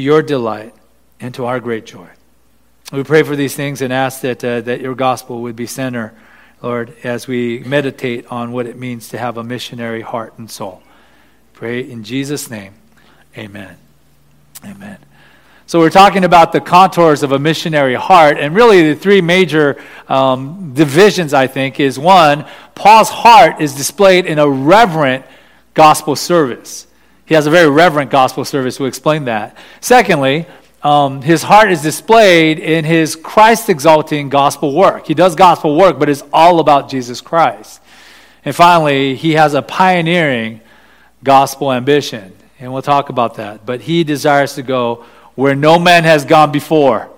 your delight and to our great joy. We pray for these things and ask that, uh, that your gospel would be center, Lord, as we meditate on what it means to have a missionary heart and soul. Pray in Jesus' name. Amen. Amen. So, we're talking about the contours of a missionary heart, and really the three major um, divisions, I think, is one, Paul's heart is displayed in a reverent gospel service. He has a very reverent gospel service. We'll explain that. Secondly, um, his heart is displayed in his Christ exalting gospel work. He does gospel work, but it's all about Jesus Christ. And finally, he has a pioneering gospel ambition. And we'll talk about that. But he desires to go where no man has gone before.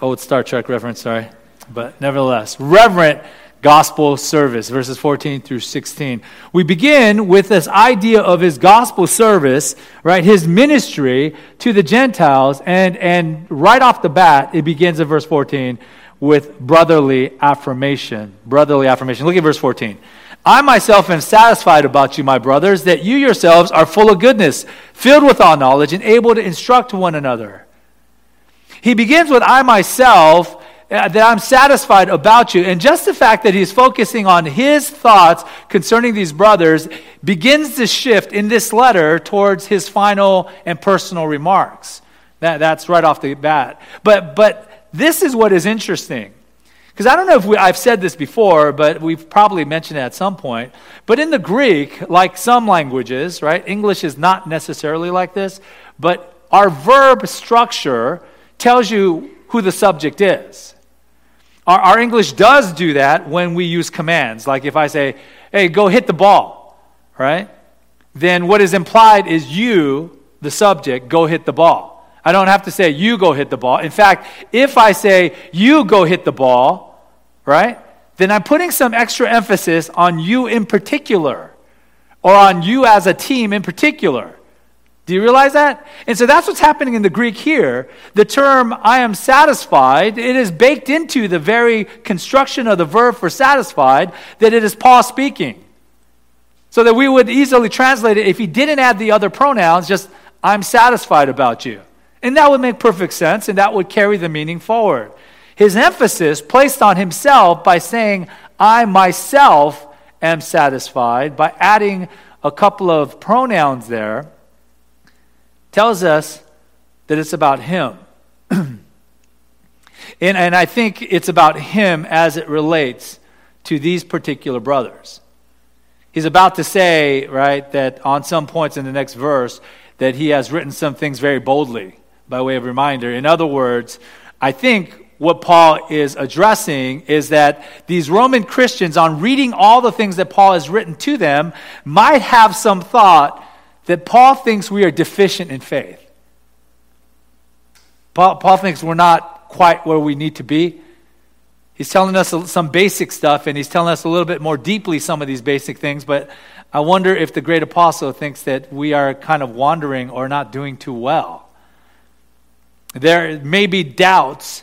Old Star Trek reference, sorry. But nevertheless, reverent gospel service, verses 14 through 16. We begin with this idea of his gospel service, right? His ministry to the Gentiles. And, and right off the bat, it begins in verse 14 with brotherly affirmation. Brotherly affirmation. Look at verse 14. I myself am satisfied about you, my brothers, that you yourselves are full of goodness, filled with all knowledge, and able to instruct one another. He begins with I myself Uh, that I'm satisfied about you. And just the fact that he's focusing on his thoughts concerning these brothers begins to shift in this letter towards his final and personal remarks. That, that's right off the bat. But, but this is what is interesting. Because I don't know if we, I've said this before, but we've probably mentioned it at some point. But in the Greek, like some languages, right, English is not necessarily like this, but our verb structure tells you who the subject is. Our, our English does do that when we use commands. Like if I say, hey, go hit the ball, right? Then what is implied is you, the subject, go hit the ball. I don't have to say you go hit the ball. In fact, if I say you go hit the ball, right, then I'm putting some extra emphasis on you in particular or on you as a team in particular. Do you realize that? And so that's what's happening in the Greek here. The term I am satisfied, it is baked into the very construction of the verb for satisfied that it is Paul speaking. So that we would easily translate it if he didn't add the other pronouns, just I'm satisfied about you. And that would make perfect sense and that would carry the meaning forward. His emphasis placed on himself by saying, I myself am satisfied, by adding a couple of pronouns there tells us that it's about Him. and, and I think it's about Him as it relates to these particular brothers. He's about to say, right, that on some points in the next verse, that he has written some things very boldly by way of reminder. In other words, I think what Paul is addressing is that these Roman Christians, on reading all the things that Paul has written to them, might have some thought that Paul thinks we are deficient in faith. Paul, Paul thinks we're not quite where we need to be. He's telling us some basic stuff, and he's telling us a little bit more deeply some of these basic things, but I wonder if the great apostle thinks that we are kind of wandering or not doing too well. There may be doubts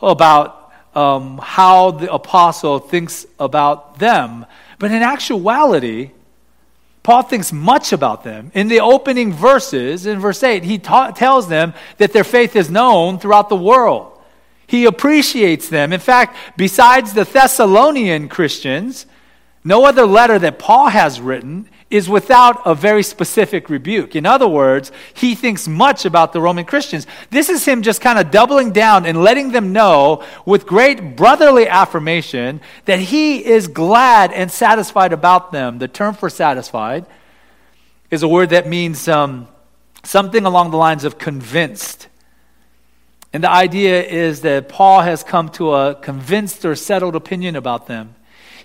about um, how the apostle thinks about them, but in actuality, Paul thinks much about them. In the opening verses, in verse 8, he ta- tells them that their faith is known throughout the world. He appreciates them. In fact, besides the Thessalonian Christians, no other letter that Paul has written is without a very specific rebuke. In other words, he thinks much about the Roman Christians. This is him just kind of doubling down and letting them know with great brotherly affirmation that he is glad and satisfied about them. The term for satisfied is a word that means um, something along the lines of convinced. And the idea is that Paul has come to a convinced or settled opinion about them.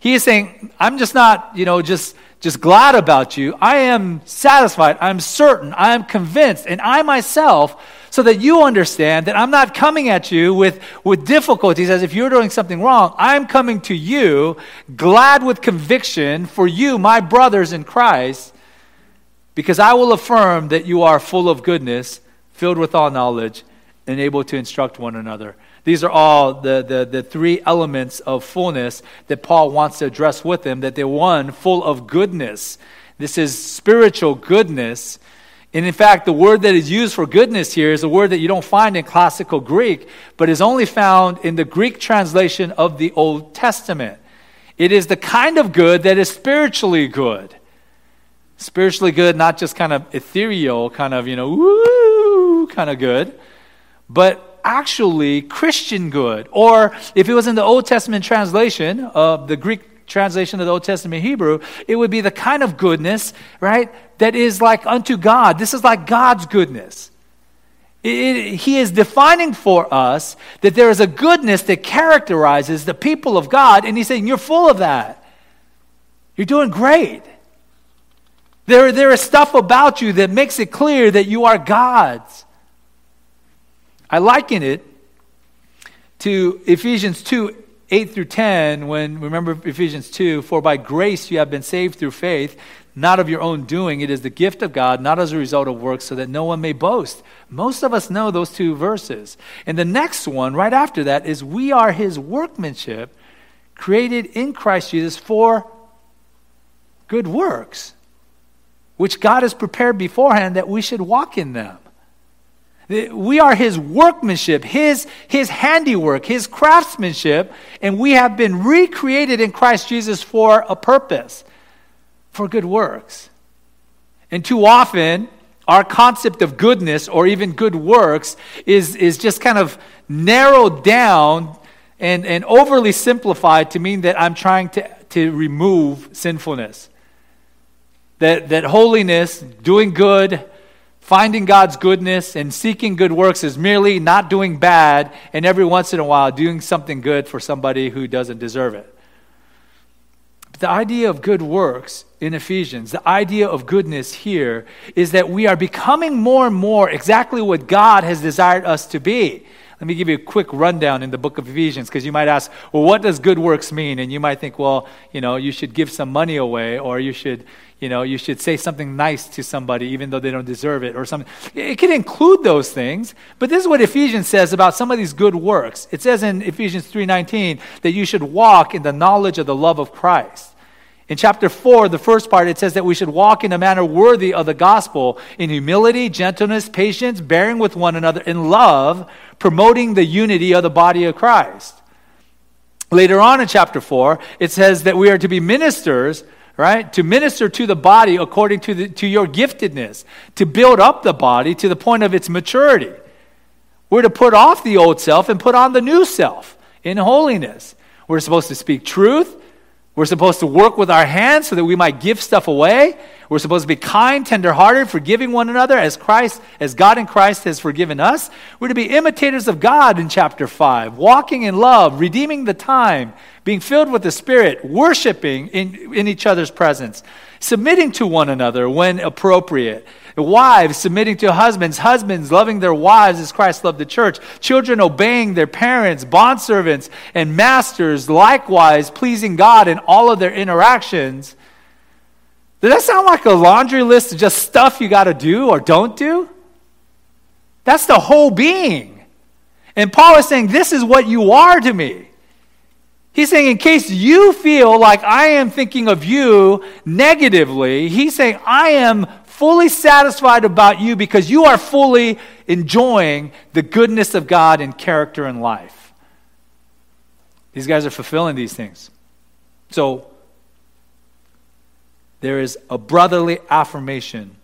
He is saying, I'm just not, you know, just just glad about you. I am satisfied. I'm certain. I am convinced. And I myself, so that you understand that I'm not coming at you with, with difficulties as if you're doing something wrong. I'm coming to you glad with conviction for you, my brothers in Christ, because I will affirm that you are full of goodness, filled with all knowledge, and able to instruct one another. These are all the, the, the three elements of fullness that Paul wants to address with them, that they're one, full of goodness. This is spiritual goodness And in fact, the word that is used for goodness here is a word that you don't find in classical Greek, but is only found in the Greek translation of the Old Testament. It is the kind of good that is spiritually good. Spiritually good, not just kind of ethereal, kind of, you know, woo, kind of good, but actually Christian good. Or if it was in the Old Testament translation of the Greek translation of the Old Testament Hebrew, it would be the kind of goodness, right, that is like unto God. This is like God's goodness. It, it, he is defining for us that there is a goodness that characterizes the people of God, and He's saying, You're full of that. You're doing great. There, there is stuff about you that makes it clear that you are God's. I liken it to Ephesians 2 8 through 10, when, remember Ephesians 2, for by grace you have been saved through faith, not of your own doing. It is the gift of God, not as a result of works, so that no one may boast. Most of us know those two verses. And the next one, right after that, is we are his workmanship, created in Christ Jesus for good works, which God has prepared beforehand that we should walk in them. We are his workmanship, his, his handiwork, his craftsmanship, and we have been recreated in Christ Jesus for a purpose, for good works. And too often, our concept of goodness or even good works is, is just kind of narrowed down and, and overly simplified to mean that I'm trying to, to remove sinfulness. That, that holiness, doing good, Finding God's goodness and seeking good works is merely not doing bad and every once in a while doing something good for somebody who doesn't deserve it. But the idea of good works in Ephesians, the idea of goodness here is that we are becoming more and more exactly what God has desired us to be. Let me give you a quick rundown in the book of Ephesians because you might ask, well, what does good works mean? And you might think, well, you know, you should give some money away or you should, you know, you should say something nice to somebody even though they don't deserve it or something. It can include those things, but this is what Ephesians says about some of these good works. It says in Ephesians 3:19 that you should walk in the knowledge of the love of Christ. In chapter 4, the first part, it says that we should walk in a manner worthy of the gospel in humility, gentleness, patience, bearing with one another in love, promoting the unity of the body of Christ. Later on in chapter 4, it says that we are to be ministers, right? To minister to the body according to, the, to your giftedness, to build up the body to the point of its maturity. We're to put off the old self and put on the new self in holiness. We're supposed to speak truth we're supposed to work with our hands so that we might give stuff away. We're supposed to be kind, tenderhearted, forgiving one another as Christ, as God in Christ has forgiven us. We're to be imitators of God in chapter 5, walking in love, redeeming the time, being filled with the Spirit, worshiping in, in each other's presence, submitting to one another when appropriate, Wives submitting to husbands, husbands loving their wives as Christ loved the church, children obeying their parents, bondservants and masters likewise pleasing God in all of their interactions. Does that sound like a laundry list of just stuff you got to do or don't do? That's the whole being. And Paul is saying, This is what you are to me. He's saying, in case you feel like I am thinking of you negatively, he's saying, I am fully satisfied about you because you are fully enjoying the goodness of God in character and life. These guys are fulfilling these things. So, there is a brotherly affirmation,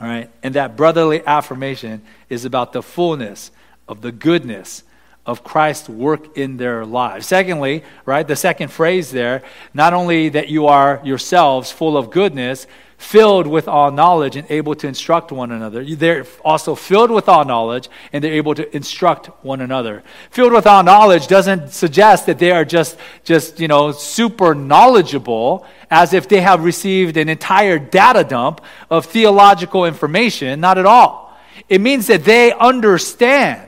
all right? And that brotherly affirmation is about the fullness of the goodness of Christ's work in their lives. Secondly, right, the second phrase there, not only that you are yourselves full of goodness, filled with all knowledge and able to instruct one another. They're also filled with all knowledge and they're able to instruct one another. Filled with all knowledge doesn't suggest that they are just, just, you know, super knowledgeable as if they have received an entire data dump of theological information. Not at all. It means that they understand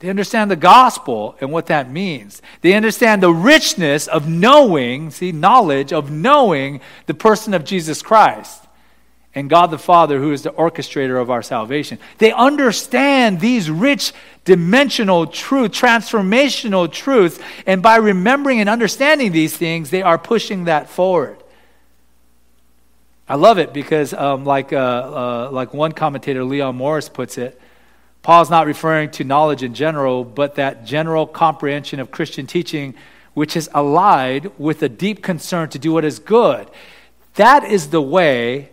they understand the gospel and what that means. They understand the richness of knowing, see, knowledge of knowing the person of Jesus Christ and God the Father, who is the orchestrator of our salvation. They understand these rich dimensional truth, transformational truths, and by remembering and understanding these things, they are pushing that forward. I love it because, um, like, uh, uh, like one commentator, Leon Morris, puts it, Paul's not referring to knowledge in general, but that general comprehension of Christian teaching which is allied with a deep concern to do what is good. That is the way,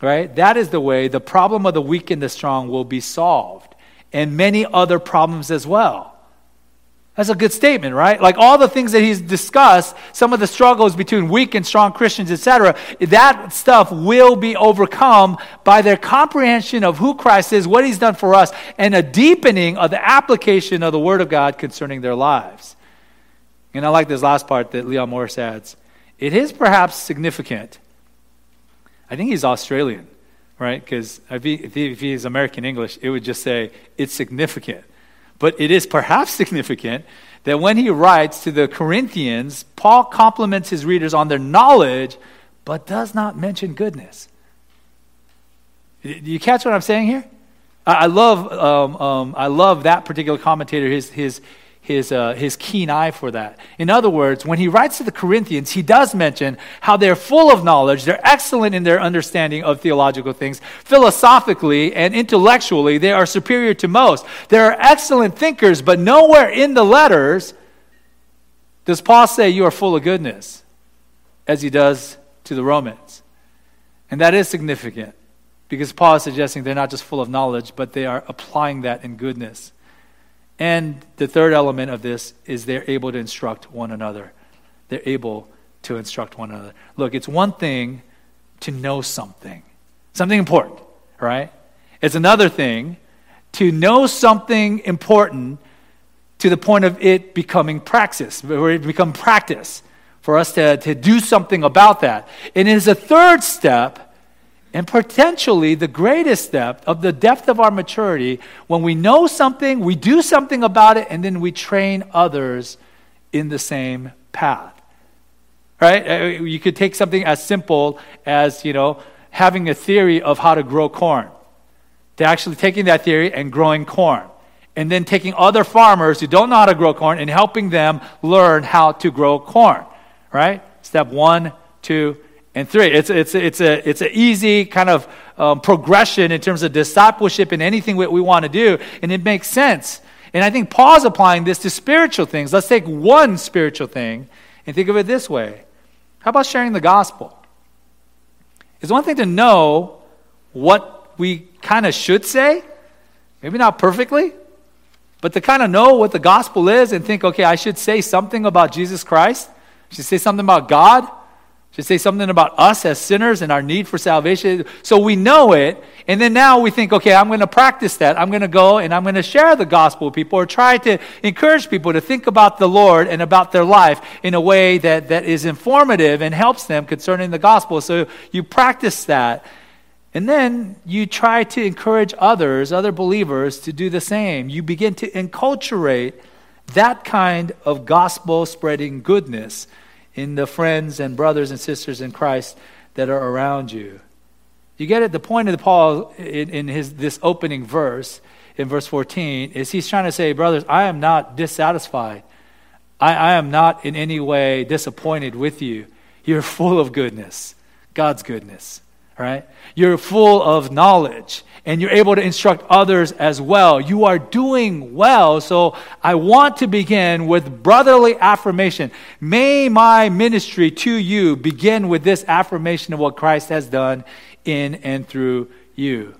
right? That is the way the problem of the weak and the strong will be solved, and many other problems as well. That's a good statement, right? Like all the things that he's discussed, some of the struggles between weak and strong Christians, etc., that stuff will be overcome by their comprehension of who Christ is, what he's done for us, and a deepening of the application of the Word of God concerning their lives. And I like this last part that Leon Morris adds. It is perhaps significant. I think he's Australian, right? Because if, he, if, if he's American English, it would just say, it's significant. But it is perhaps significant that when he writes to the Corinthians, Paul compliments his readers on their knowledge, but does not mention goodness. Do you catch what I'm saying here? I love, um, um, I love that particular commentator, his, his, his, uh, his keen eye for that. In other words, when he writes to the Corinthians, he does mention how they're full of knowledge, they're excellent in their understanding of theological things. Philosophically and intellectually, they are superior to most. They are excellent thinkers, but nowhere in the letters does Paul say you are full of goodness, as he does to the Romans. And that is significant because Paul is suggesting they're not just full of knowledge, but they are applying that in goodness. And the third element of this is they're able to instruct one another. They're able to instruct one another. Look, it's one thing to know something, something important, right? It's another thing to know something important to the point of it becoming praxis, where it become practice, for us to, to do something about that. And it is a third step and potentially the greatest depth of the depth of our maturity when we know something, we do something about it, and then we train others in the same path. Right? Uh, you could take something as simple as, you know, having a theory of how to grow corn, to actually taking that theory and growing corn. And then taking other farmers who don't know how to grow corn and helping them learn how to grow corn. Right? Step one, two, and three. It's, it's, it's, a, it's an easy kind of um, progression in terms of discipleship and anything that we want to do, and it makes sense. And I think Paul's applying this to spiritual things. Let's take one spiritual thing and think of it this way How about sharing the gospel? It's one thing to know what we kind of should say, maybe not perfectly, but to kind of know what the gospel is and think, okay, I should say something about Jesus Christ, I should say something about God should say something about us as sinners and our need for salvation. So we know it, and then now we think, okay, I'm going to practice that. I'm going to go and I'm going to share the gospel with people or try to encourage people to think about the Lord and about their life in a way that, that is informative and helps them concerning the gospel. So you practice that. And then you try to encourage others, other believers, to do the same. You begin to enculturate that kind of gospel spreading goodness in the friends and brothers and sisters in Christ that are around you. You get it? The point of Paul in, in his, this opening verse, in verse 14, is he's trying to say, brothers, I am not dissatisfied. I, I am not in any way disappointed with you. You're full of goodness, God's goodness right? You're full of knowledge and you're able to instruct others as well. You are doing well. So I want to begin with brotherly affirmation. May my ministry to you begin with this affirmation of what Christ has done in and through you.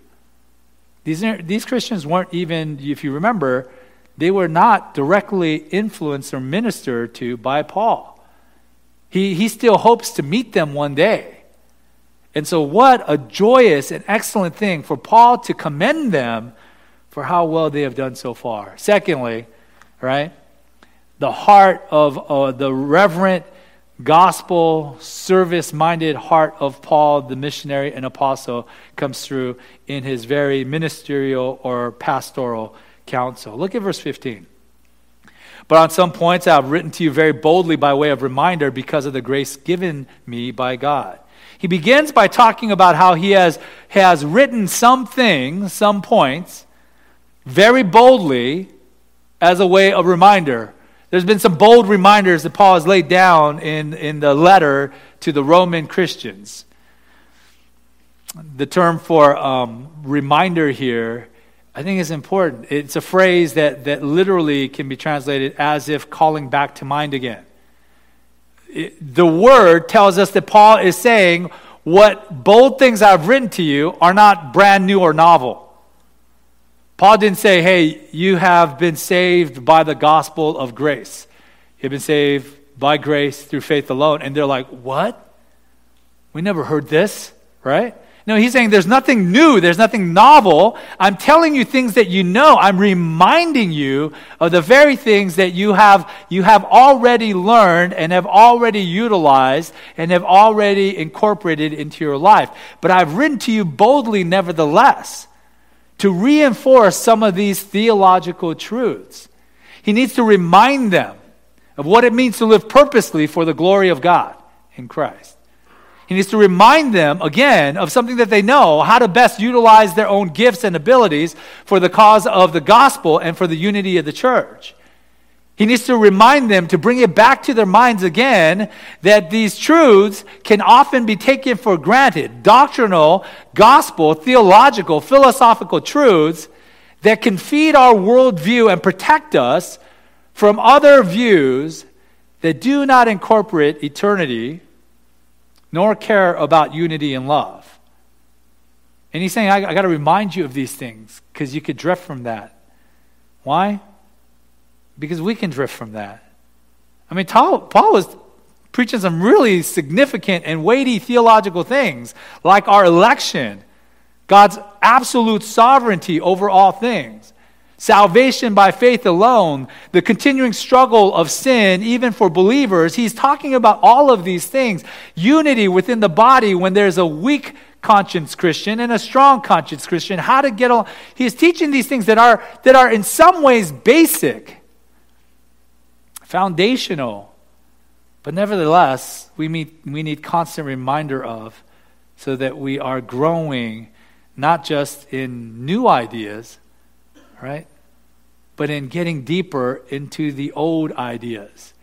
These, these Christians weren't even, if you remember, they were not directly influenced or ministered to by Paul. He, he still hopes to meet them one day. And so, what a joyous and excellent thing for Paul to commend them for how well they have done so far. Secondly, right, the heart of uh, the reverent, gospel, service minded heart of Paul, the missionary and apostle, comes through in his very ministerial or pastoral counsel. Look at verse 15. But on some points I have written to you very boldly by way of reminder because of the grace given me by God he begins by talking about how he has, has written some things, some points, very boldly as a way of reminder. There's been some bold reminders that Paul has laid down in, in the letter to the Roman Christians. the term for um, reminder here, I think is important. It's a phrase that, that literally can be translated as if calling back to mind again. The word tells us that Paul is saying, What bold things I've written to you are not brand new or novel. Paul didn't say, Hey, you have been saved by the gospel of grace. You've been saved by grace through faith alone. And they're like, What? We never heard this, right? No, he's saying there's nothing new, there's nothing novel. I'm telling you things that you know. I'm reminding you of the very things that you have you have already learned and have already utilized and have already incorporated into your life. But I've written to you boldly nevertheless to reinforce some of these theological truths. He needs to remind them of what it means to live purposely for the glory of God in Christ. He needs to remind them again of something that they know how to best utilize their own gifts and abilities for the cause of the gospel and for the unity of the church. He needs to remind them to bring it back to their minds again that these truths can often be taken for granted. Doctrinal, gospel, theological, philosophical truths that can feed our worldview and protect us from other views that do not incorporate eternity nor care about unity and love. And he's saying, I, I got to remind you of these things because you could drift from that. Why? Because we can drift from that. I mean, Paul, Paul was preaching some really significant and weighty theological things, like our election, God's absolute sovereignty over all things salvation by faith alone, the continuing struggle of sin, even for believers. He's talking about all of these things. Unity within the body when there's a weak conscience Christian and a strong conscience Christian, how to get along. He's teaching these things that are, that are in some ways basic, foundational, but nevertheless, we, meet, we need constant reminder of so that we are growing not just in new ideas, right? But in getting deeper into the old ideas,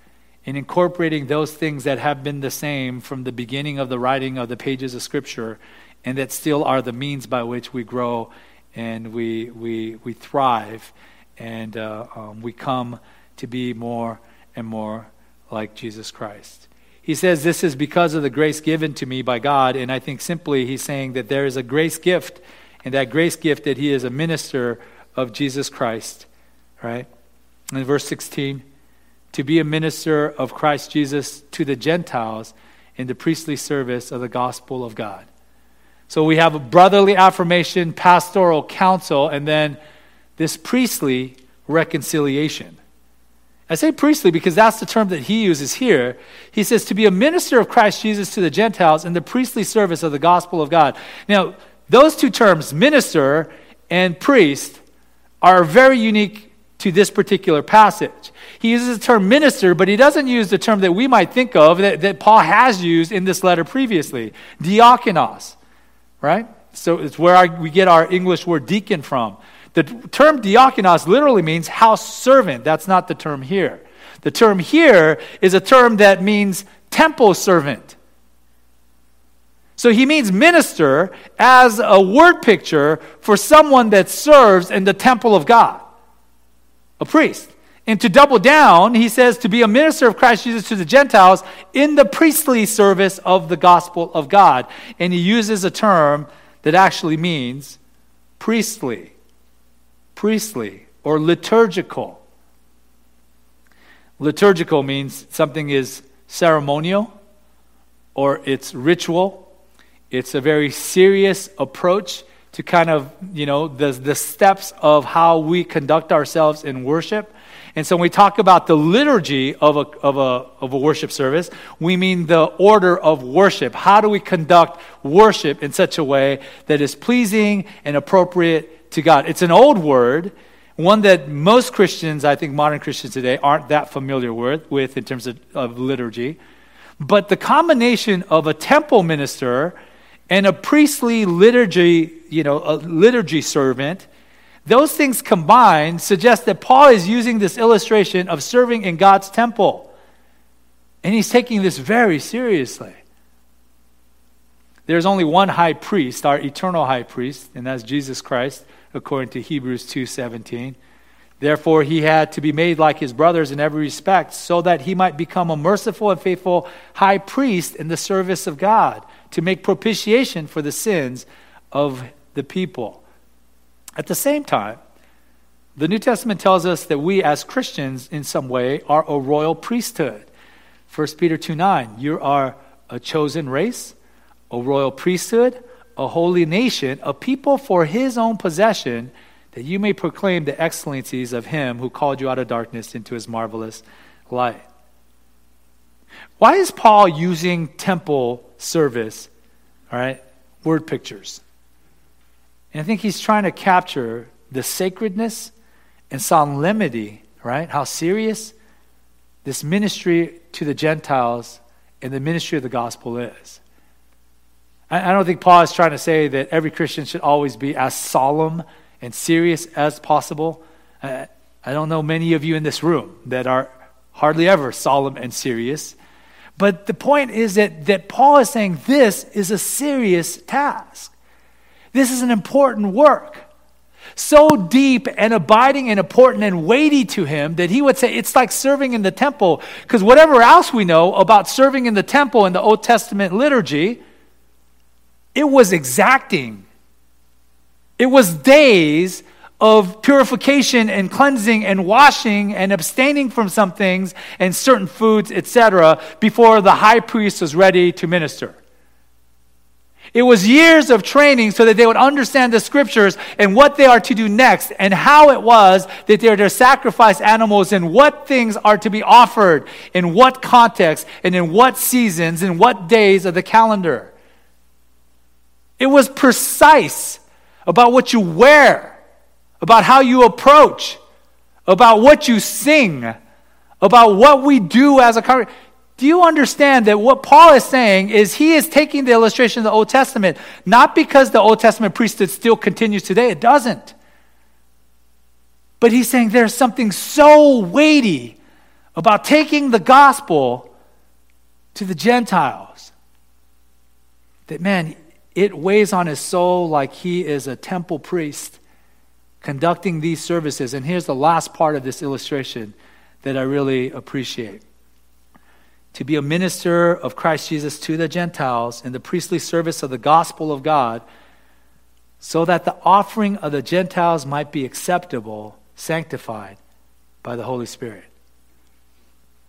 in incorporating those things that have been the same from the beginning of the writing of the pages of Scripture, and that still are the means by which we grow and we, we, we thrive and uh, um, we come to be more and more like Jesus Christ. He says, This is because of the grace given to me by God. And I think simply he's saying that there is a grace gift, and that grace gift that he is a minister of Jesus Christ, right? In verse 16, to be a minister of Christ Jesus to the Gentiles in the priestly service of the gospel of God. So we have a brotherly affirmation, pastoral counsel, and then this priestly reconciliation. I say priestly because that's the term that he uses here. He says to be a minister of Christ Jesus to the Gentiles in the priestly service of the gospel of God. Now, those two terms, minister and priest, are very unique to this particular passage. He uses the term minister, but he doesn't use the term that we might think of that, that Paul has used in this letter previously diakonos, right? So it's where we get our English word deacon from. The term diakonos literally means house servant. That's not the term here. The term here is a term that means temple servant. So he means minister as a word picture for someone that serves in the temple of God, a priest. And to double down, he says to be a minister of Christ Jesus to the Gentiles in the priestly service of the gospel of God. And he uses a term that actually means priestly, priestly, or liturgical. Liturgical means something is ceremonial or it's ritual it's a very serious approach to kind of, you know, the, the steps of how we conduct ourselves in worship. And so when we talk about the liturgy of a, of, a, of a worship service, we mean the order of worship. How do we conduct worship in such a way that is pleasing and appropriate to God? It's an old word, one that most Christians, I think modern Christians today, aren't that familiar with, with in terms of, of liturgy. But the combination of a temple minister and a priestly liturgy, you know, a liturgy servant, those things combined suggest that Paul is using this illustration of serving in God's temple. And he's taking this very seriously. There's only one high priest, our eternal high priest, and that's Jesus Christ, according to Hebrews 2:17. Therefore, he had to be made like his brothers in every respect, so that he might become a merciful and faithful high priest in the service of God, to make propitiation for the sins of the people. At the same time, the New Testament tells us that we as Christians, in some way, are a royal priesthood. 1 Peter 2 9, you are a chosen race, a royal priesthood, a holy nation, a people for his own possession, that you may proclaim the excellencies of him who called you out of darkness into his marvelous light. Why is Paul using temple service, all right, word pictures? And I think he's trying to capture the sacredness and solemnity, right? How serious this ministry to the Gentiles and the ministry of the gospel is. I, don't think Paul is trying to say that every Christian should always be as solemn and serious as possible. I, I don't know many of you in this room that are hardly ever solemn and serious. But the point is that, that Paul is saying this is a serious task. This is an important work. So deep and abiding and important and weighty to him that he would say it's like serving in the temple. Because whatever else we know about serving in the temple in the Old Testament liturgy, it was exacting. It was days of purification and cleansing and washing and abstaining from some things and certain foods, etc., before the high priest was ready to minister. It was years of training so that they would understand the scriptures and what they are to do next and how it was that they are to sacrifice animals and what things are to be offered in what context and in what seasons and what days of the calendar. It was precise about what you wear, about how you approach, about what you sing, about what we do as a congregation. Do you understand that what Paul is saying is he is taking the illustration of the Old Testament, not because the Old Testament priesthood still continues today, it doesn't. But he's saying there's something so weighty about taking the gospel to the Gentiles that, man, it weighs on his soul like he is a temple priest conducting these services. And here's the last part of this illustration that I really appreciate. To be a minister of Christ Jesus to the Gentiles in the priestly service of the gospel of God, so that the offering of the Gentiles might be acceptable, sanctified by the Holy Spirit.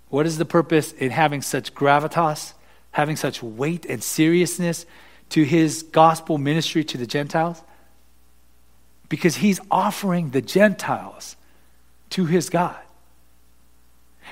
What is the purpose in having such gravitas, having such weight and seriousness to his gospel ministry to the Gentiles? Because he's offering the Gentiles to his God.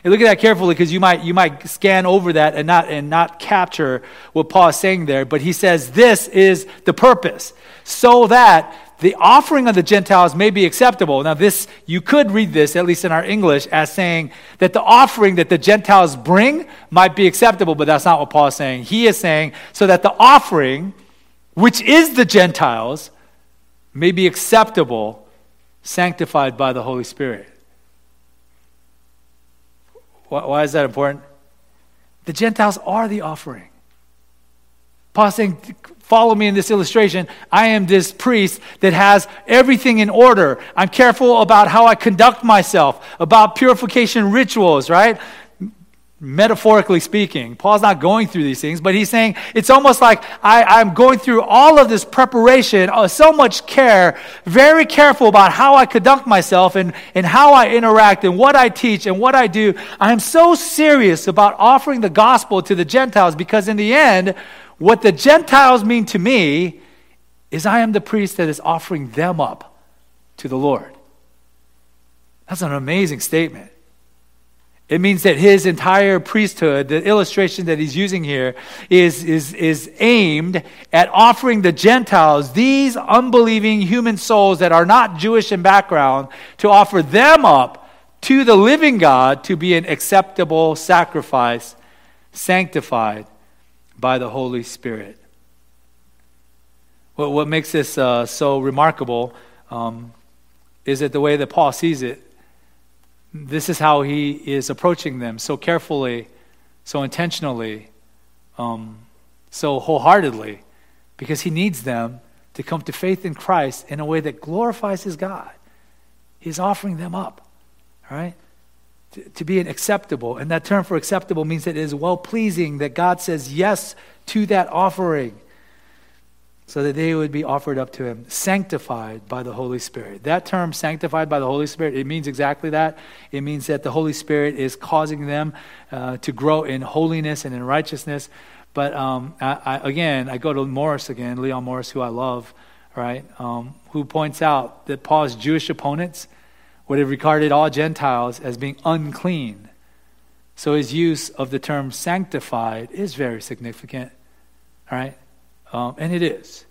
And look at that carefully because you might, you might scan over that and not, and not capture what Paul is saying there. But he says this is the purpose so that the offering of the Gentiles may be acceptable. Now, this, you could read this, at least in our English, as saying that the offering that the Gentiles bring might be acceptable, but that's not what Paul is saying. He is saying so that the offering, which is the Gentiles, may be acceptable, sanctified by the Holy Spirit. Why is that important? The Gentiles are the offering. Paul saying, follow me in this illustration. I am this priest that has everything in order. I'm careful about how I conduct myself, about purification rituals, right? Metaphorically speaking, Paul's not going through these things, but he's saying it's almost like I, am going through all of this preparation, uh, so much care, very careful about how I conduct myself and, and how I interact and what I teach and what I do. I am so serious about offering the gospel to the Gentiles because, in the end, what the Gentiles mean to me is I am the priest that is offering them up to the Lord. That's an amazing statement. It means that his entire priesthood, the illustration that he's using here, is, is, is aimed at offering the Gentiles, these unbelieving human souls that are not Jewish in background, to offer them up to the living God to be an acceptable sacrifice, sanctified by the Holy Spirit. What, what makes this uh, so remarkable um, is that the way that Paul sees it, this is how he is approaching them so carefully, so intentionally, um, so wholeheartedly, because he needs them to come to faith in Christ in a way that glorifies his God. He's offering them up, right? To, to be an acceptable. And that term for acceptable means that it is well pleasing, that God says yes to that offering so that they would be offered up to him, sanctified by the Holy Spirit. That term, sanctified by the Holy Spirit, it means exactly that. It means that the Holy Spirit is causing them uh, to grow in holiness and in righteousness. But um, I, I, again, I go to Morris again, Leon Morris, who I love, right, um, who points out that Paul's Jewish opponents would have regarded all Gentiles as being unclean. So his use of the term sanctified is very significant, right? Um, and it is.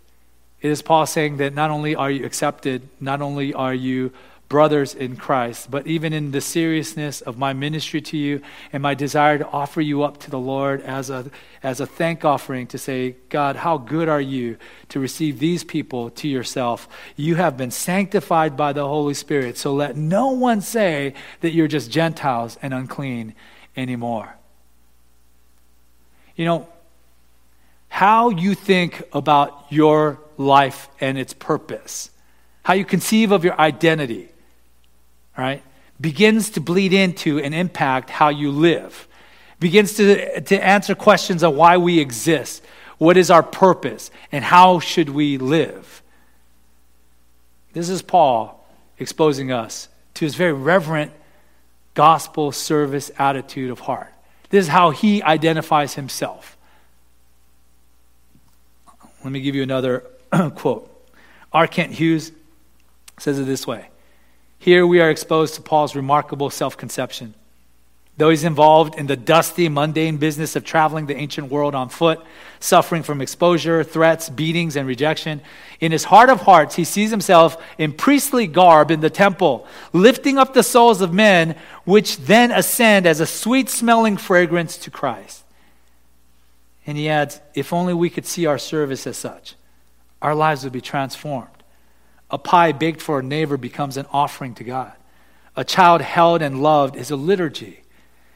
It is Paul saying that not only are you accepted, not only are you brothers in Christ, but even in the seriousness of my ministry to you and my desire to offer you up to the Lord as a, as a thank offering to say, God, how good are you to receive these people to yourself? You have been sanctified by the Holy Spirit, so let no one say that you're just Gentiles and unclean anymore. You know, how you think about your life and its purpose, how you conceive of your identity, right, begins to bleed into and impact how you live, begins to, to answer questions of why we exist, what is our purpose, and how should we live. This is Paul exposing us to his very reverent gospel service attitude of heart. This is how he identifies himself. Let me give you another quote. R. Kent Hughes says it this way Here we are exposed to Paul's remarkable self conception. Though he's involved in the dusty, mundane business of traveling the ancient world on foot, suffering from exposure, threats, beatings, and rejection, in his heart of hearts, he sees himself in priestly garb in the temple, lifting up the souls of men, which then ascend as a sweet smelling fragrance to Christ. And he adds, if only we could see our service as such, our lives would be transformed. A pie baked for a neighbor becomes an offering to God. A child held and loved is a liturgy.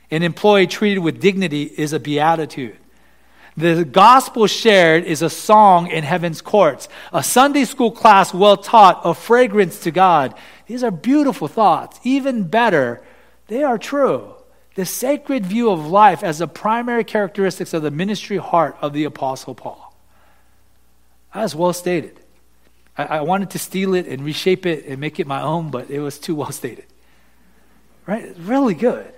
An employee treated with dignity is a beatitude. The gospel shared is a song in heaven's courts. A Sunday school class well taught, a fragrance to God. These are beautiful thoughts. Even better, they are true the sacred view of life as the primary characteristics of the ministry heart of the Apostle Paul. That's well stated. I, I, wanted to steal it and reshape it and make it my own, but it was too well stated. Right? It's really good.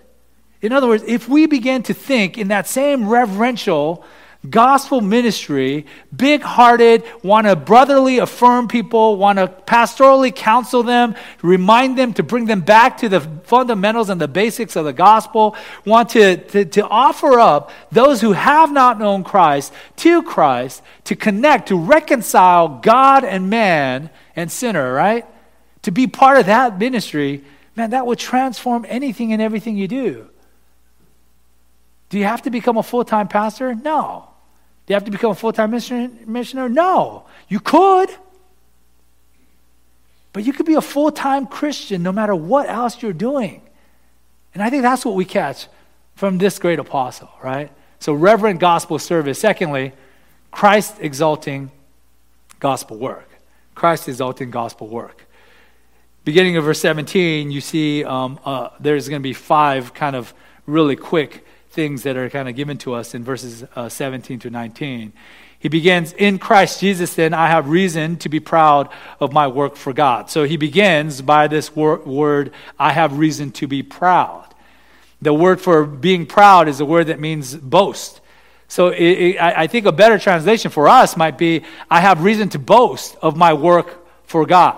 In other words, if we begin to think in that same reverential, gospel ministry, big hearted, want to brotherly affirm people, want to pastorally counsel them, remind them to bring them back to the fundamentals and the basics of the gospel, want to, to, to offer up those who have not known Christ to Christ, to connect, to reconcile God and man and sinner, right? To be part of that ministry, man, that would transform anything and everything you do. Do you have to become a full time pastor? No. Do you have to become a full time missionary? No. You could. But you could be a full time Christian no matter what else you're doing. And I think that's what we catch from this great apostle, right? So, reverent gospel service. Secondly, Christ exalting gospel work. Christ exalting gospel work. Beginning of verse 17, you see um, uh, there's going to be five kind of really quick things that are kind of given to us in verses uh, 17 to 19. He begins, In Christ Jesus, then, I have reason to be proud of my work for God. So he begins by this wor- word, I have reason to be proud. The word for being proud is a word that means boast. So it, it, I think a better translation for us might be, I have reason to boast of my work for God.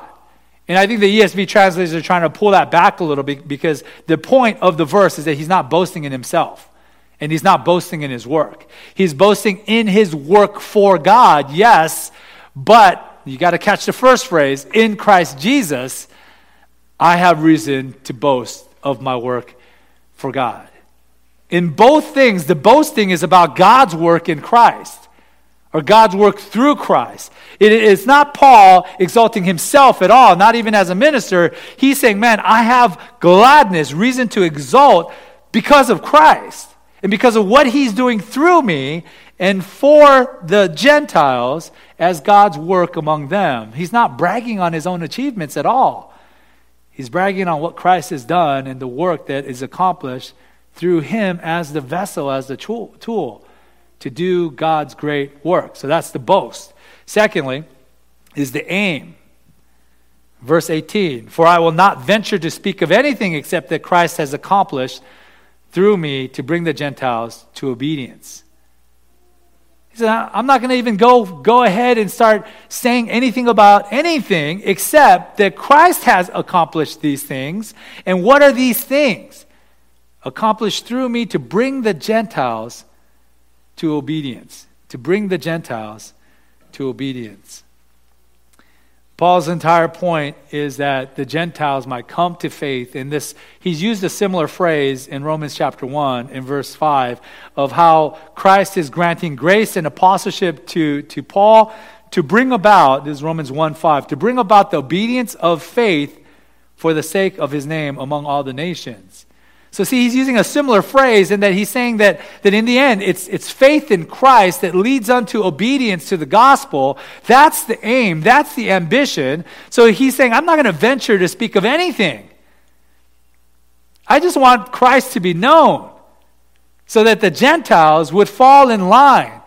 And I think the ESV translators are trying to pull that back a little bit because the point of the verse is that he's not boasting in himself. And he's not boasting in his work. He's boasting in his work for God, yes, but you got to catch the first phrase in Christ Jesus, I have reason to boast of my work for God. In both things, the boasting is about God's work in Christ or God's work through Christ. It is not Paul exalting himself at all, not even as a minister. He's saying, Man, I have gladness, reason to exalt because of Christ and because of what he's doing through me and for the Gentiles as God's work among them. He's not bragging on his own achievements at all. He's bragging on what Christ has done and the work that is accomplished through him as the vessel, as the tool to do God's great work. So that's the boast. Secondly, is the aim. Verse 18 For I will not venture to speak of anything except that Christ has accomplished through me to bring the Gentiles to obedience. He said, I'm not going to even go, go ahead and start saying anything about anything except that Christ has accomplished these things. And what are these things? Accomplished through me to bring the Gentiles to obedience. To bring the Gentiles to obedience. Paul's entire point is that the Gentiles might come to faith. In this, he's used a similar phrase in Romans chapter 1 in verse 5 of how Christ is granting grace and apostleship to, to Paul to bring about, this is Romans 1 5, to bring about the obedience of faith for the sake of his name among all the nations. So, see, he's using a similar phrase in that he's saying that, that in the end, it's, it's faith in Christ that leads unto obedience to the gospel. That's the aim, that's the ambition. So, he's saying, I'm not going to venture to speak of anything. I just want Christ to be known so that the Gentiles would fall in line.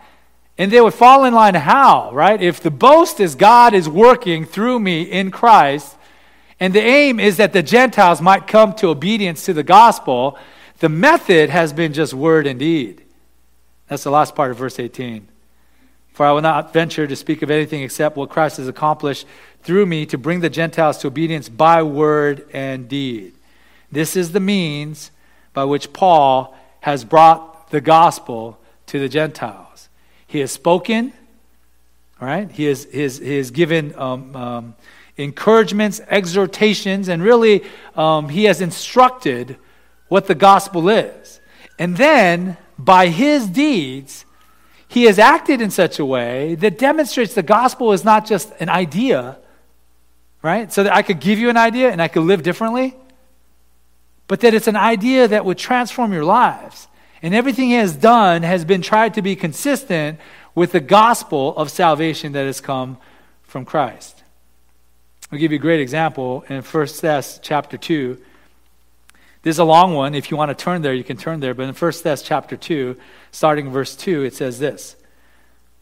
And they would fall in line how, right? If the boast is God is working through me in Christ, and the aim is that the Gentiles might come to obedience to the gospel. The method has been just word and deed. That's the last part of verse 18. For I will not venture to speak of anything except what Christ has accomplished through me to bring the Gentiles to obedience by word and deed. This is the means by which Paul has brought the gospel to the Gentiles. He has spoken, right? He has, he has, he has given um, um, encouragements, exhortations, and really um, he has instructed what the gospel is. And then, by his deeds, he has acted in such a way that demonstrates the gospel is not just an idea, right? So that I could give you an idea and I could live differently, but that it's an idea that would transform your lives. And everything he has done has been tried to be consistent with the gospel of salvation that has come from Christ. I'll give you a great example in 1 Thess chapter 2. This is a long one. If you want to turn there, you can turn there. But in 1 Thess chapter 2, starting verse 2, it says this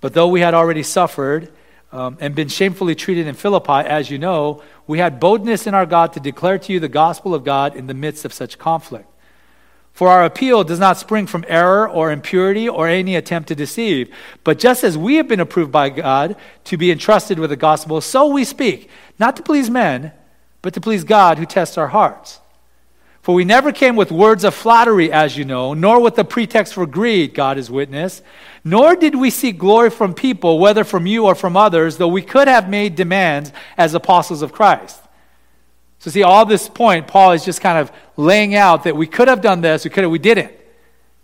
But though we had already suffered um, and been shamefully treated in Philippi, as you know, we had boldness in our God to declare to you the gospel of God in the midst of such conflict. For our appeal does not spring from error or impurity or any attempt to deceive. But just as we have been approved by God to be entrusted with the gospel, so we speak, not to please men, but to please God who tests our hearts. For we never came with words of flattery, as you know, nor with the pretext for greed, God is witness, nor did we seek glory from people, whether from you or from others, though we could have made demands as apostles of Christ. So, see, all this point, Paul is just kind of laying out that we could have done this, we could have, we didn't.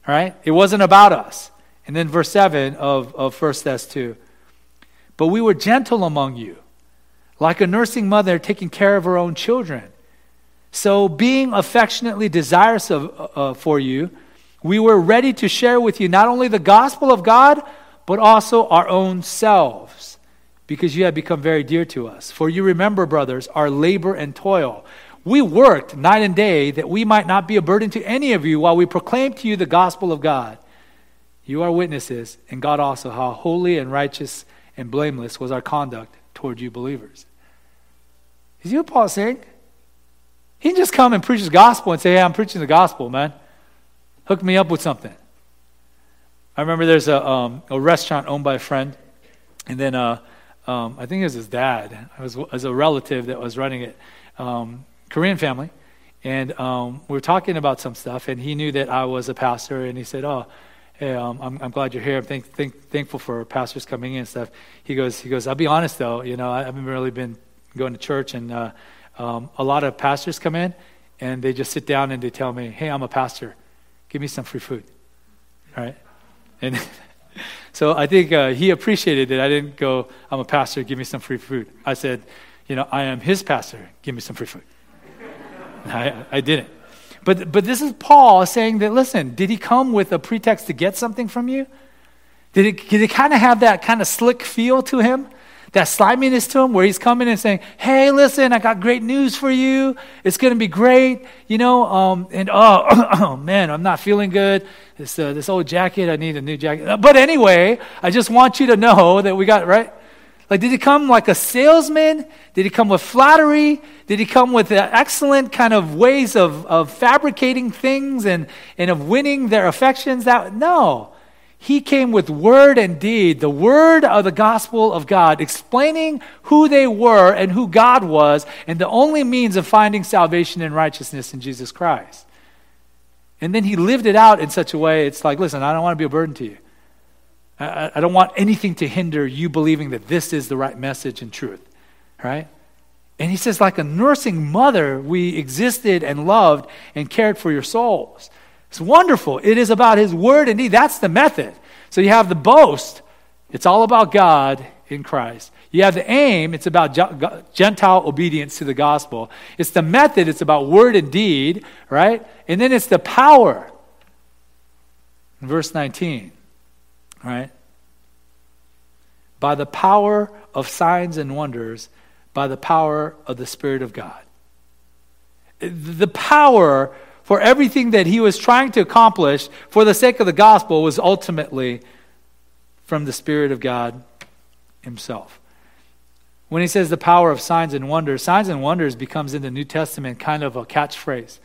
All right? It wasn't about us. And then verse 7 of, of 1 Thess 2. But we were gentle among you, like a nursing mother taking care of her own children. So, being affectionately desirous of, uh, for you, we were ready to share with you not only the gospel of God, but also our own selves because you have become very dear to us. For you remember, brothers, our labor and toil. We worked night and day that we might not be a burden to any of you while we proclaimed to you the gospel of God. You are witnesses, and God also, how holy and righteous and blameless was our conduct toward you believers. You see what Paul's saying? He can just come and preach the gospel and say, Hey, I'm preaching the gospel, man. Hook me up with something. I remember there's a, um, a restaurant owned by a friend, and then uh, um, I think it was his dad, I was, as a relative that was running it, um, Korean family. And um, we were talking about some stuff, and he knew that I was a pastor, and he said, Oh, hey, um, I'm, I'm glad you're here. I'm thank, thank, thankful for pastors coming in and stuff. He goes, he goes, I'll be honest though, you know, I haven't really been going to church, and uh, um, a lot of pastors come in, and they just sit down and they tell me, Hey, I'm a pastor. Give me some free food. All right? And So I think uh, he appreciated it. I didn't go, I'm a pastor, give me some free food. I said, you know, I am his pastor, give me some free food. I, I didn't. But, but this is Paul saying that, listen, did he come with a pretext to get something from you? Did it, did it kind of have that kind of slick feel to him? That sliminess to him where he's coming and saying, Hey, listen, I got great news for you. It's going to be great. You know, um, and oh, oh, man, I'm not feeling good. This, uh, this old jacket, I need a new jacket. But anyway, I just want you to know that we got, right? Like, did he come like a salesman? Did he come with flattery? Did he come with uh, excellent kind of ways of, of fabricating things and, and of winning their affections? That, no. He came with word and deed, the word of the gospel of God, explaining who they were and who God was, and the only means of finding salvation and righteousness in Jesus Christ. And then he lived it out in such a way, it's like, listen, I don't want to be a burden to you. I, I don't want anything to hinder you believing that this is the right message and truth, right? And he says, like a nursing mother, we existed and loved and cared for your souls. It's wonderful. It is about his word and deed. That's the method. So you have the boast, it's all about God in Christ. You have the aim, it's about Gentile obedience to the gospel. It's the method, it's about word and deed, right? And then it's the power. In verse 19 right? By the power of signs and wonders, by the power of the Spirit of God. The power for everything that he was trying to accomplish for the sake of the gospel was ultimately from the Spirit of God himself. When he says the power of signs and wonders, signs and wonders becomes in the New Testament kind of a catchphrase,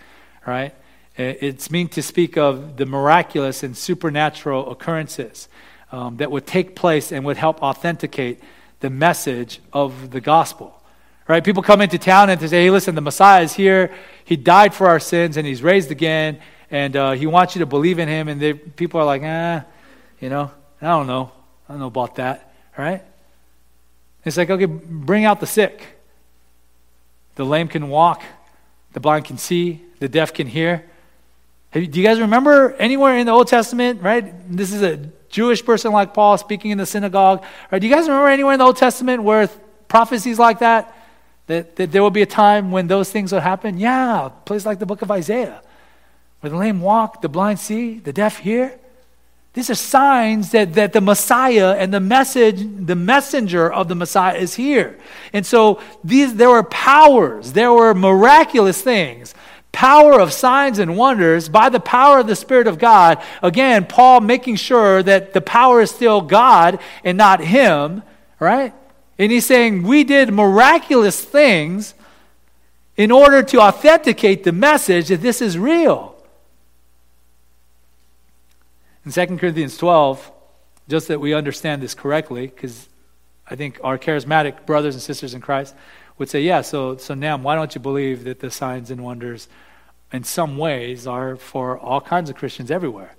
right? It's meant to speak of the miraculous and supernatural occurrences um, that would take place and would help authenticate the message of the gospel. Right? People come into town and they say, hey, listen, the Messiah is here. He died for our sins and he's raised again. And uh, he wants you to believe in him. And they, people are like, ah, you know, I don't know. I don't know about that. Right? It's like, okay, bring out the sick. The lame can walk, the blind can see, the deaf can hear. Do you guys remember anywhere in the Old Testament, right? This is a Jewish person like Paul speaking in the synagogue. Right? Do you guys remember anywhere in the Old Testament where prophecies like that, that, that there will be a time when those things will happen? Yeah, place like the book of Isaiah, where the lame walk, the blind see, the deaf hear. These are signs that, that the Messiah and the message, the messenger of the Messiah is here. And so these, there were powers, there were miraculous things power of signs and wonders by the power of the Spirit of God. Again, Paul making sure that the power is still God and not him, right? And he's saying, We did miraculous things in order to authenticate the message that this is real. In 2 Corinthians 12, just that we understand this correctly, because I think our charismatic brothers and sisters in Christ would say, yeah, so, so now why don't you believe that the signs and wonders in some ways are for all kinds of Christians everywhere.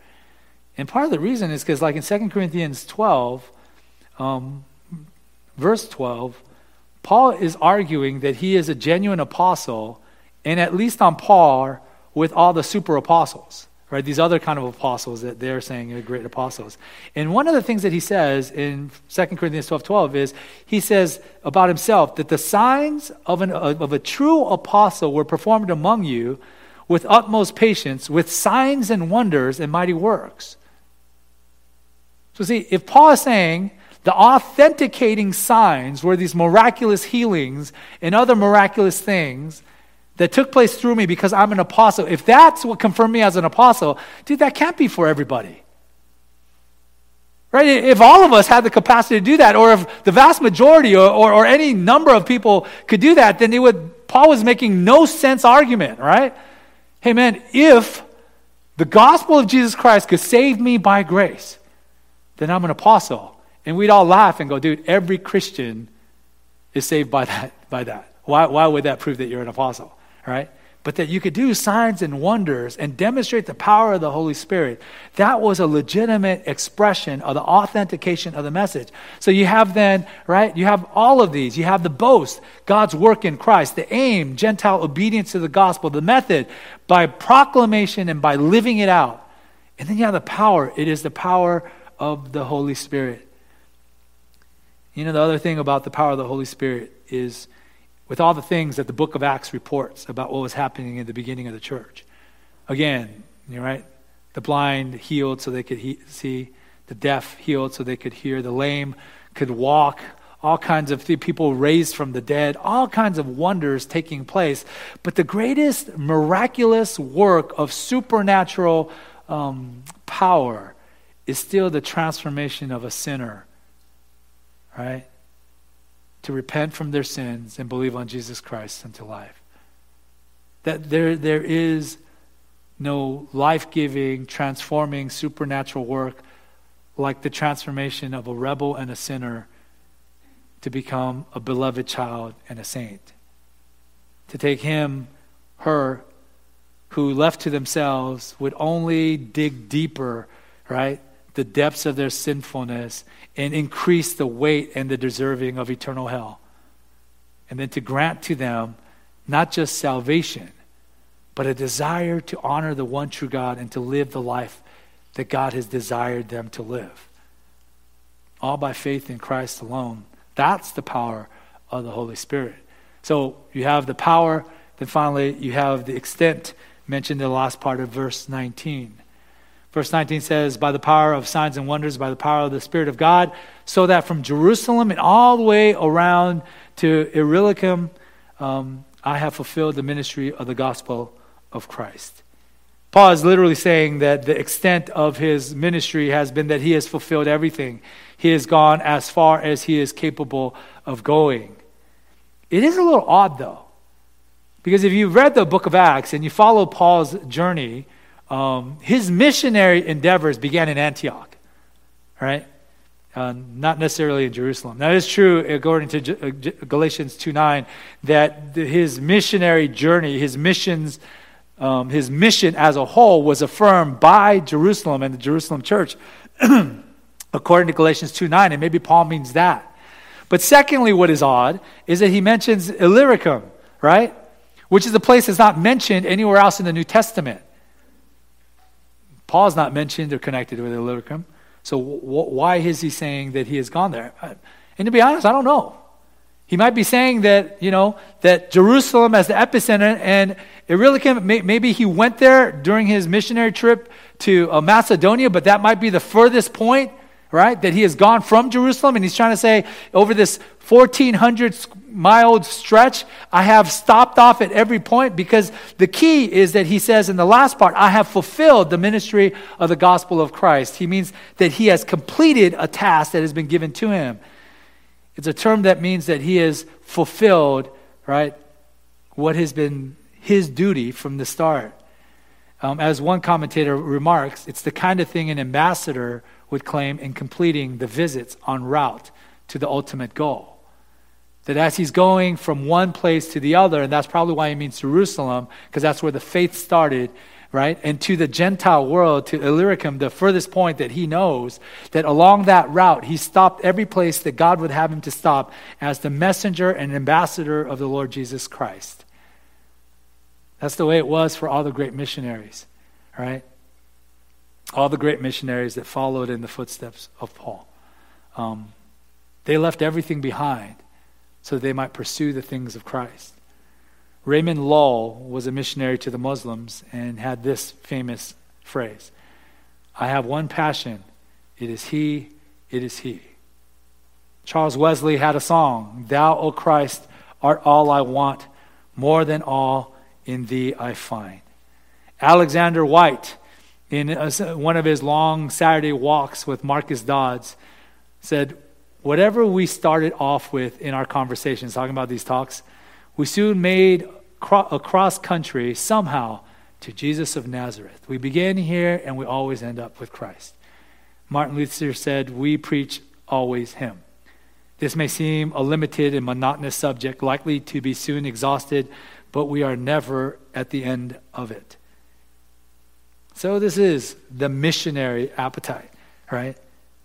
And part of the reason is because, like in 2 Corinthians 12, um, verse 12, Paul is arguing that he is a genuine apostle and at least on par with all the super apostles, right? These other kind of apostles that they're saying are great apostles. And one of the things that he says in 2 Corinthians 12 12 is he says about himself that the signs of, an, of a true apostle were performed among you with utmost patience, with signs and wonders and mighty works. So, see, if Paul is saying the authenticating signs were these miraculous healings and other miraculous things that took place through me because I'm an apostle, if that's what confirmed me as an apostle, dude, that can't be for everybody. Right? If all of us had the capacity to do that, or if the vast majority or, or, or any number of people could do that, then it would, Paul was making no sense argument, right? Hey, man, if the gospel of Jesus Christ could save me by grace, then I'm an apostle. And we'd all laugh and go, dude, every Christian is saved by that. By that. Why, why would that prove that you're an apostle? Right? but that you could do signs and wonders and demonstrate the power of the Holy Spirit, that was a legitimate expression of the authentication of the message. So you have then, right, you have all of these. You have the boast, God's work in Christ, the aim, Gentile obedience to the gospel, the method, by proclamation and by living it out. And then you have the power. It is the power of the Holy Spirit. You know, the other thing about the power of the Holy Spirit is with all the things that the book of Acts reports about what was happening in the beginning of the church. Again, you're right. The blind healed so they could he- see, the deaf healed so they could hear, the lame could walk, all kinds of people raised from the dead, all kinds of wonders taking place. But the greatest miraculous work of supernatural um, power is still the transformation of a sinner, right? To repent from their sins and believe on Jesus Christ unto life. That there, there is no life giving, transforming, supernatural work like the transformation of a rebel and a sinner to become a beloved child and a saint. To take him, her, who left to themselves would only dig deeper, right? The depths of their sinfulness and increase the weight and the deserving of eternal hell. And then to grant to them not just salvation, but a desire to honor the one true God and to live the life that God has desired them to live. All by faith in Christ alone. That's the power of the Holy Spirit. So you have the power, then finally you have the extent mentioned in the last part of verse 19. Verse 19 says, By the power of signs and wonders, by the power of the Spirit of God, so that from Jerusalem and all the way around to Illyricum, um, I have fulfilled the ministry of the gospel of Christ. Paul is literally saying that the extent of his ministry has been that he has fulfilled everything. He has gone as far as he is capable of going. It is a little odd, though, because if you've read the book of Acts and you follow Paul's journey, um, his missionary endeavors began in Antioch, right? Uh, not necessarily in Jerusalem. Now, it's true, according to G- uh, Galatians 2 9, that his missionary journey, his missions, um, his mission as a whole was affirmed by Jerusalem and the Jerusalem church, according to Galatians 2 9. And maybe Paul means that. But secondly, what is odd is that he mentions Illyricum, right? Which is a place that's not mentioned anywhere else in the New Testament. Paul's not mentioned or connected with Illyricum. So w- why is he saying that he has gone there? And to be honest, I don't know. He might be saying that, you know, that Jerusalem as the epicenter, and it really maybe he went there during his missionary trip to uh, Macedonia, but that might be the furthest point, right? That he has gone from Jerusalem, and he's trying to say, over this 1,400 mile stretch, I have stopped off at every point because the key is that he says in the last part, I have fulfilled the ministry of the gospel of Christ. He means that he has completed a task that has been given to him. It's a term that means that he has fulfilled, right, what has been his duty from the start. Um, as one commentator remarks, it's the kind of thing an ambassador would claim in completing the visits en route to the ultimate goal. That as he's going from one place to the other, and that's probably why he means Jerusalem, because that's where the faith started, right? And to the Gentile world, to Illyricum, the furthest point that he knows, that along that route, he stopped every place that God would have him to stop as the messenger and ambassador of the Lord Jesus Christ. That's the way it was for all the great missionaries, right? All the great missionaries that followed in the footsteps of Paul. Um, they left everything behind so they might pursue the things of Christ. Raymond Lull was a missionary to the Muslims and had this famous phrase I have one passion. It is He, it is He. Charles Wesley had a song Thou, O Christ, art all I want, more than all in Thee I find. Alexander Whyte, in uh, one of his long Saturday walks with Marcus Dods, said, Whatever we started off with in our conversations, talking about these talks, we soon made across country somehow to Jesus of Nazareth. We begin here and we always end up with Christ. Martin Luther said, We preach always Him. This may seem a limited and monotonous subject, likely to be soon exhausted, but we are never at the end of it. So, this is the missionary appetite, right?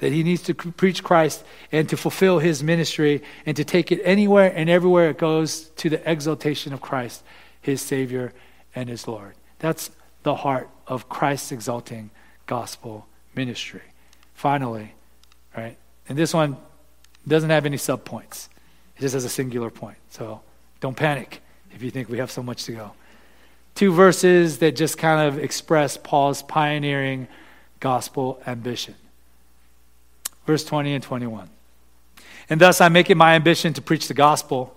that he needs to preach Christ and to fulfill his ministry and to take it anywhere and everywhere it goes to the exaltation of Christ, his Savior and his Lord. That's the heart of Christ's exalting gospel ministry. Finally, right? And this one doesn't have any subpoints. It just has a singular point. So don't panic if you think we have so much to go. Two verses that just kind of express Paul's pioneering gospel ambition. Verse 20 and 21. And thus I make it my ambition to preach the gospel,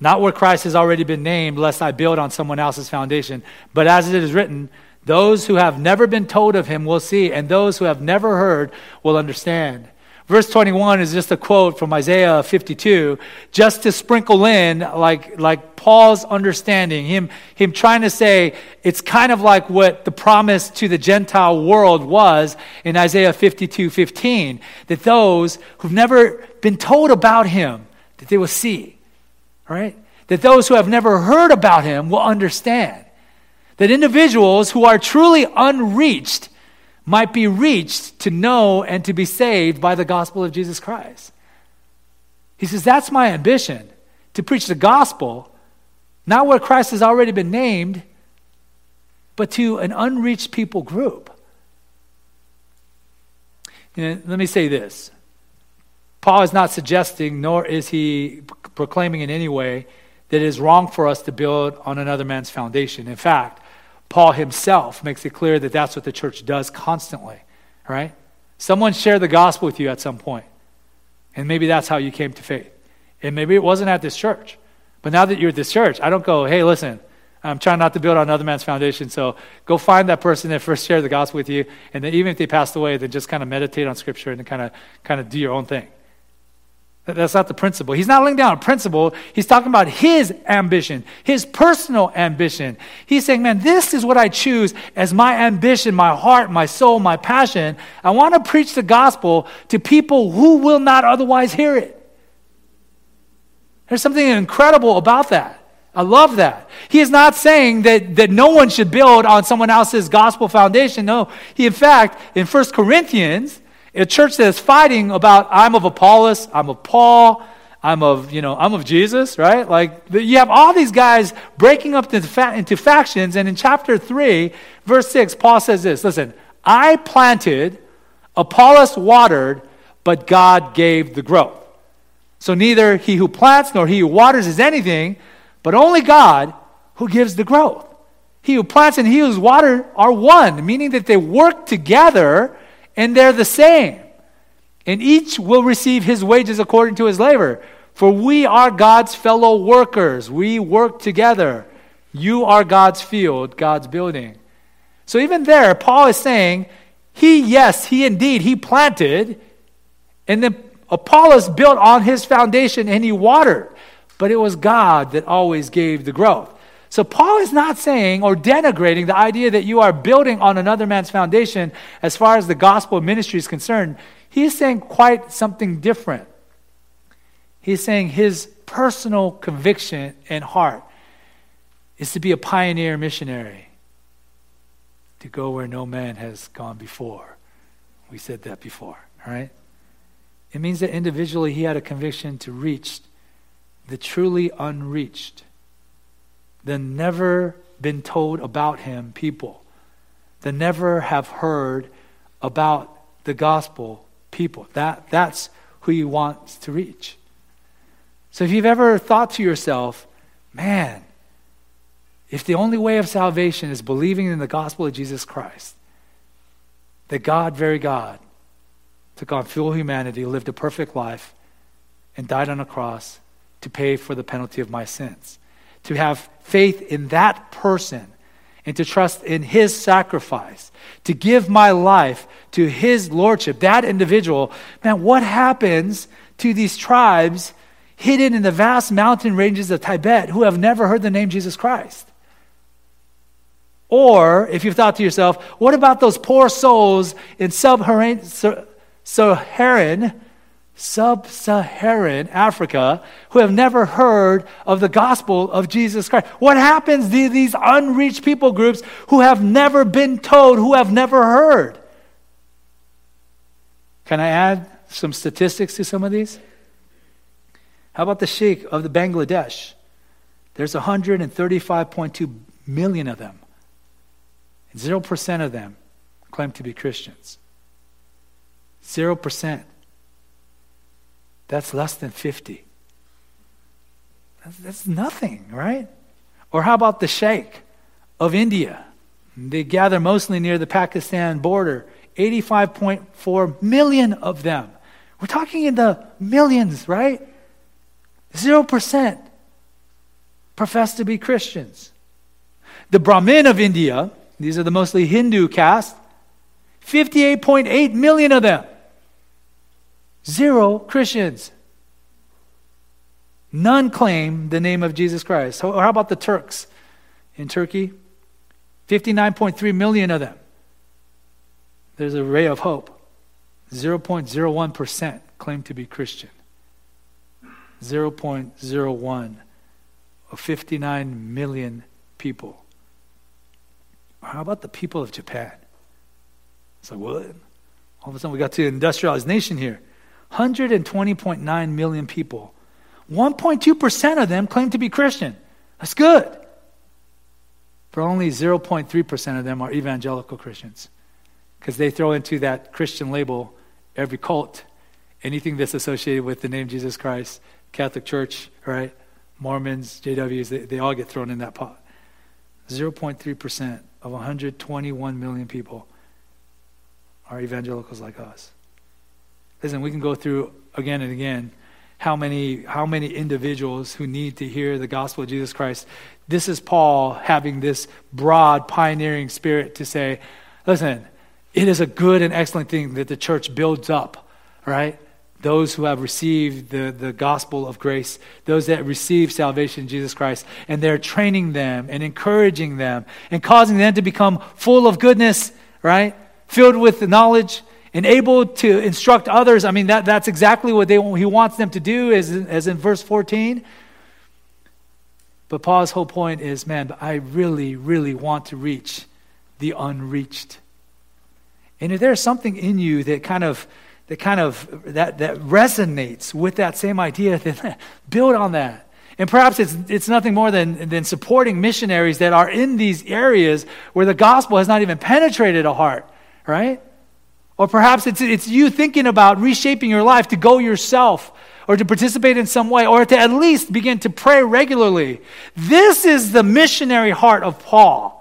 not where Christ has already been named, lest I build on someone else's foundation, but as it is written, those who have never been told of him will see, and those who have never heard will understand. Verse 21 is just a quote from Isaiah 52, just to sprinkle in like, like Paul's understanding, him, him trying to say it's kind of like what the promise to the Gentile world was in Isaiah 52 15, that those who've never been told about him, that they will see, right? That those who have never heard about him will understand. That individuals who are truly unreached might be reached to know and to be saved by the gospel of Jesus Christ. He says, That's my ambition to preach the gospel, not where Christ has already been named, but to an unreached people group. let me say this Paul is not suggesting, nor is he proclaiming in any way, that it is wrong for us to build on another man's foundation. In fact, Paul himself makes it clear that that's what the church does constantly, right? Someone shared the gospel with you at some point, and maybe that's how you came to faith. And maybe it wasn't at this church. But now that you're at this church, I don't go, hey, listen, I'm trying not to build on another man's foundation, so go find that person that first shared the gospel with you, and then even if they passed away, then just kind of meditate on scripture and kind of kind of do your own thing. That's not the principle. He's not laying down a principle. He's talking about his ambition, his personal ambition. He's saying, man, this is what I choose as my ambition, my heart, my soul, my passion. I want to preach the gospel to people who will not otherwise hear it. There's something incredible about that. I love that. He is not saying that, that no one should build on someone else's gospel foundation. No. He, in fact, in 1 Corinthians, a church that is fighting about, I'm of Apollos, I'm of Paul, I'm of, you know, I'm of Jesus, right? Like, you have all these guys breaking up into, into factions. And in chapter 3, verse 6, Paul says this Listen, I planted, Apollos watered, but God gave the growth. So neither he who plants nor he who waters is anything, but only God who gives the growth. He who plants and he who waters are one, meaning that they work together and they're the same. And each will receive his wages according to his labor. For we are God's fellow workers. We work together. You are God's field, God's building. So even there, Paul is saying, he, yes, he indeed, he planted, and then Apollos built on his foundation and he watered. But it was God that always gave the growth. So Paul is not saying or denigrating the idea that you are building on another man's foundation as far as the gospel ministry is concerned. He is saying quite something different. He's saying his personal conviction and heart is to be a pioneer missionary, to go where no man has gone before. We said that before, right? It means that individually he had a conviction to reach the truly unreached the never been told about him people, the never have heard about the gospel people. That, that's who he wants to reach. So if you've ever thought to yourself, man, if the only way of salvation is believing in the gospel of Jesus Christ, that God, very God, took on full humanity, lived a perfect life, and died on a cross to pay for the penalty of my sins to have faith in that person and to trust in his sacrifice, to give my life to his lordship, that individual, man, what happens to these tribes hidden in the vast mountain ranges of Tibet who have never heard the name Jesus Christ? Or, if you've thought to yourself, what about those poor souls in sub Saharan sub Saharan Africa who have never heard of the gospel of Jesus Christ. What happens to these unreached people groups who have never been told, who have never heard? Can I add some statistics to some of these? How about the Sheikh of the Bangladesh? There's 135.2 million of them. 0% of them claim to be Christians. 0%. That's less than 50. That's, that's nothing, right? Or how about the Sheikh of India? They gather mostly near the Pakistan border. 85.4 million of them We're talking in the millions, right? 0% profess to be Christians. The Brahmin of India, these are the mostly Hindu caste, 58.8 million of them. Zero Christians. None claim the name of Jesus Christ. How, about the Turks in Turkey? 59.3 million of them. There's a ray of hope. 0.01% claim to be Christian. 0.01 of 59 million people. How about the people of Japan? It's like, what? All of a sudden, we got to an industrialized nation here. 120.9 million people. 1.2% of them claim to be Christian. That's good. But only 0.3% of them are evangelical Christians because they throw into that Christian label every cult, anything that's associated with the name Jesus Christ, Catholic Church, right? Mormons, JWs, they, they all get thrown in that pot. 0.3% of 121 million people are evangelicals like us. Listen, we can go through again and again how many, how many individuals who need to hear the gospel of Jesus Christ. This is Paul having this broad, pioneering spirit to say, listen, it is a good and excellent thing that the church builds up, right? Those who have received the, the gospel of grace, those that receive salvation in Jesus Christ, and they're training them and encouraging them and causing them to become full of goodness, right? Filled with knowledge and able to instruct others. I mean, that, that's exactly what they, he wants them to do, as, as in verse 14. But Paul's whole point is man, I really, really want to reach the unreached. And if there's something in you that kind of that kind of that, that resonates with that same idea, then build on that. And perhaps it's, it's nothing more than, than supporting missionaries that are in these areas where the gospel has not even penetrated a heart, right? Or perhaps it's, it's you thinking about reshaping your life to go yourself or to participate in some way or to at least begin to pray regularly. This is the missionary heart of Paul.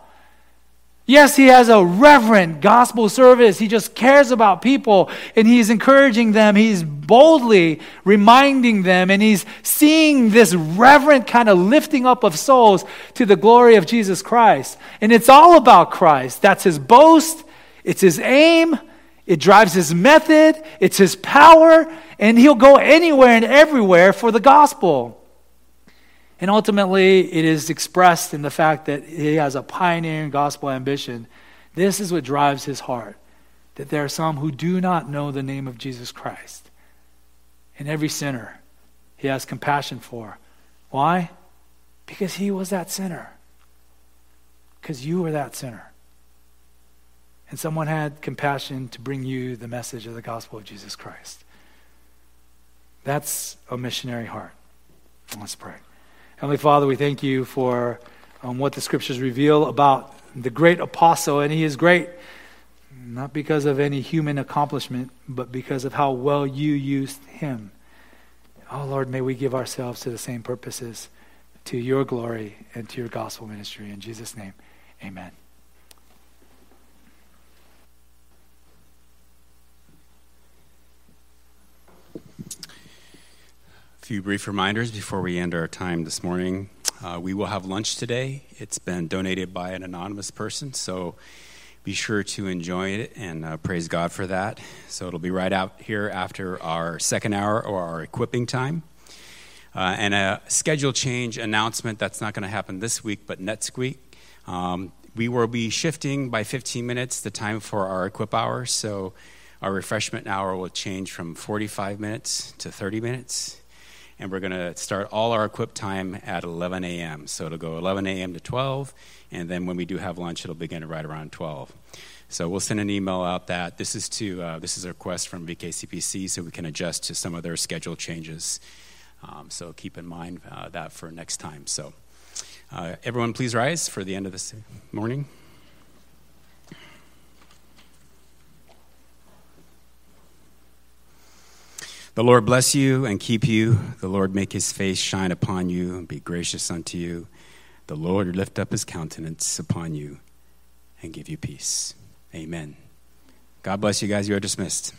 Yes, he has a reverent gospel service. He just cares about people and he's encouraging them. He's boldly reminding them and he's seeing this reverent kind of lifting up of souls to the glory of Jesus Christ. And it's all about Christ. That's his boast, it's his aim, it drives his method, it's his power, and he'll go anywhere and everywhere for the gospel. And ultimately, it is expressed in the fact that he has a pioneering gospel ambition. This is what drives his heart that there are some who do not know the name of Jesus Christ. And every sinner he has compassion for. Why? Because he was that sinner. Because you were that sinner. And someone had compassion to bring you the message of the gospel of Jesus Christ. That's a missionary heart. Let's pray. Heavenly Father, we thank you for um, what the scriptures reveal about the great apostle, and he is great not because of any human accomplishment, but because of how well you used him. Oh Lord, may we give ourselves to the same purposes, to your glory and to your gospel ministry. In Jesus' name, amen. Few brief reminders before we end our time this morning. Uh, we will have lunch today. It's been donated by an anonymous person, so be sure to enjoy it and uh, praise God for that. So it'll be right out here after our second hour or our equipping time. Uh, and a schedule change announcement that's not going to happen this week, but next week. Um, we will be shifting by 15 minutes the time for our equip hour. So our refreshment hour will change from 45 minutes to 30 minutes and we're going to start all our equip time at 11 a.m. So it'll go 11 a.m. to 12, and then when we do have lunch, it'll begin right around 12. So we'll send an email out that this is to uh, this is a request from VKCPC, so we can adjust to some of their schedule changes. Um, so keep in mind uh, that for next time. So uh, everyone, please rise for the end of this morning. The Lord bless you and keep you. The Lord make his face shine upon you and be gracious unto you. The Lord lift up his countenance upon you and give you peace. Amen. God bless you guys. You are dismissed.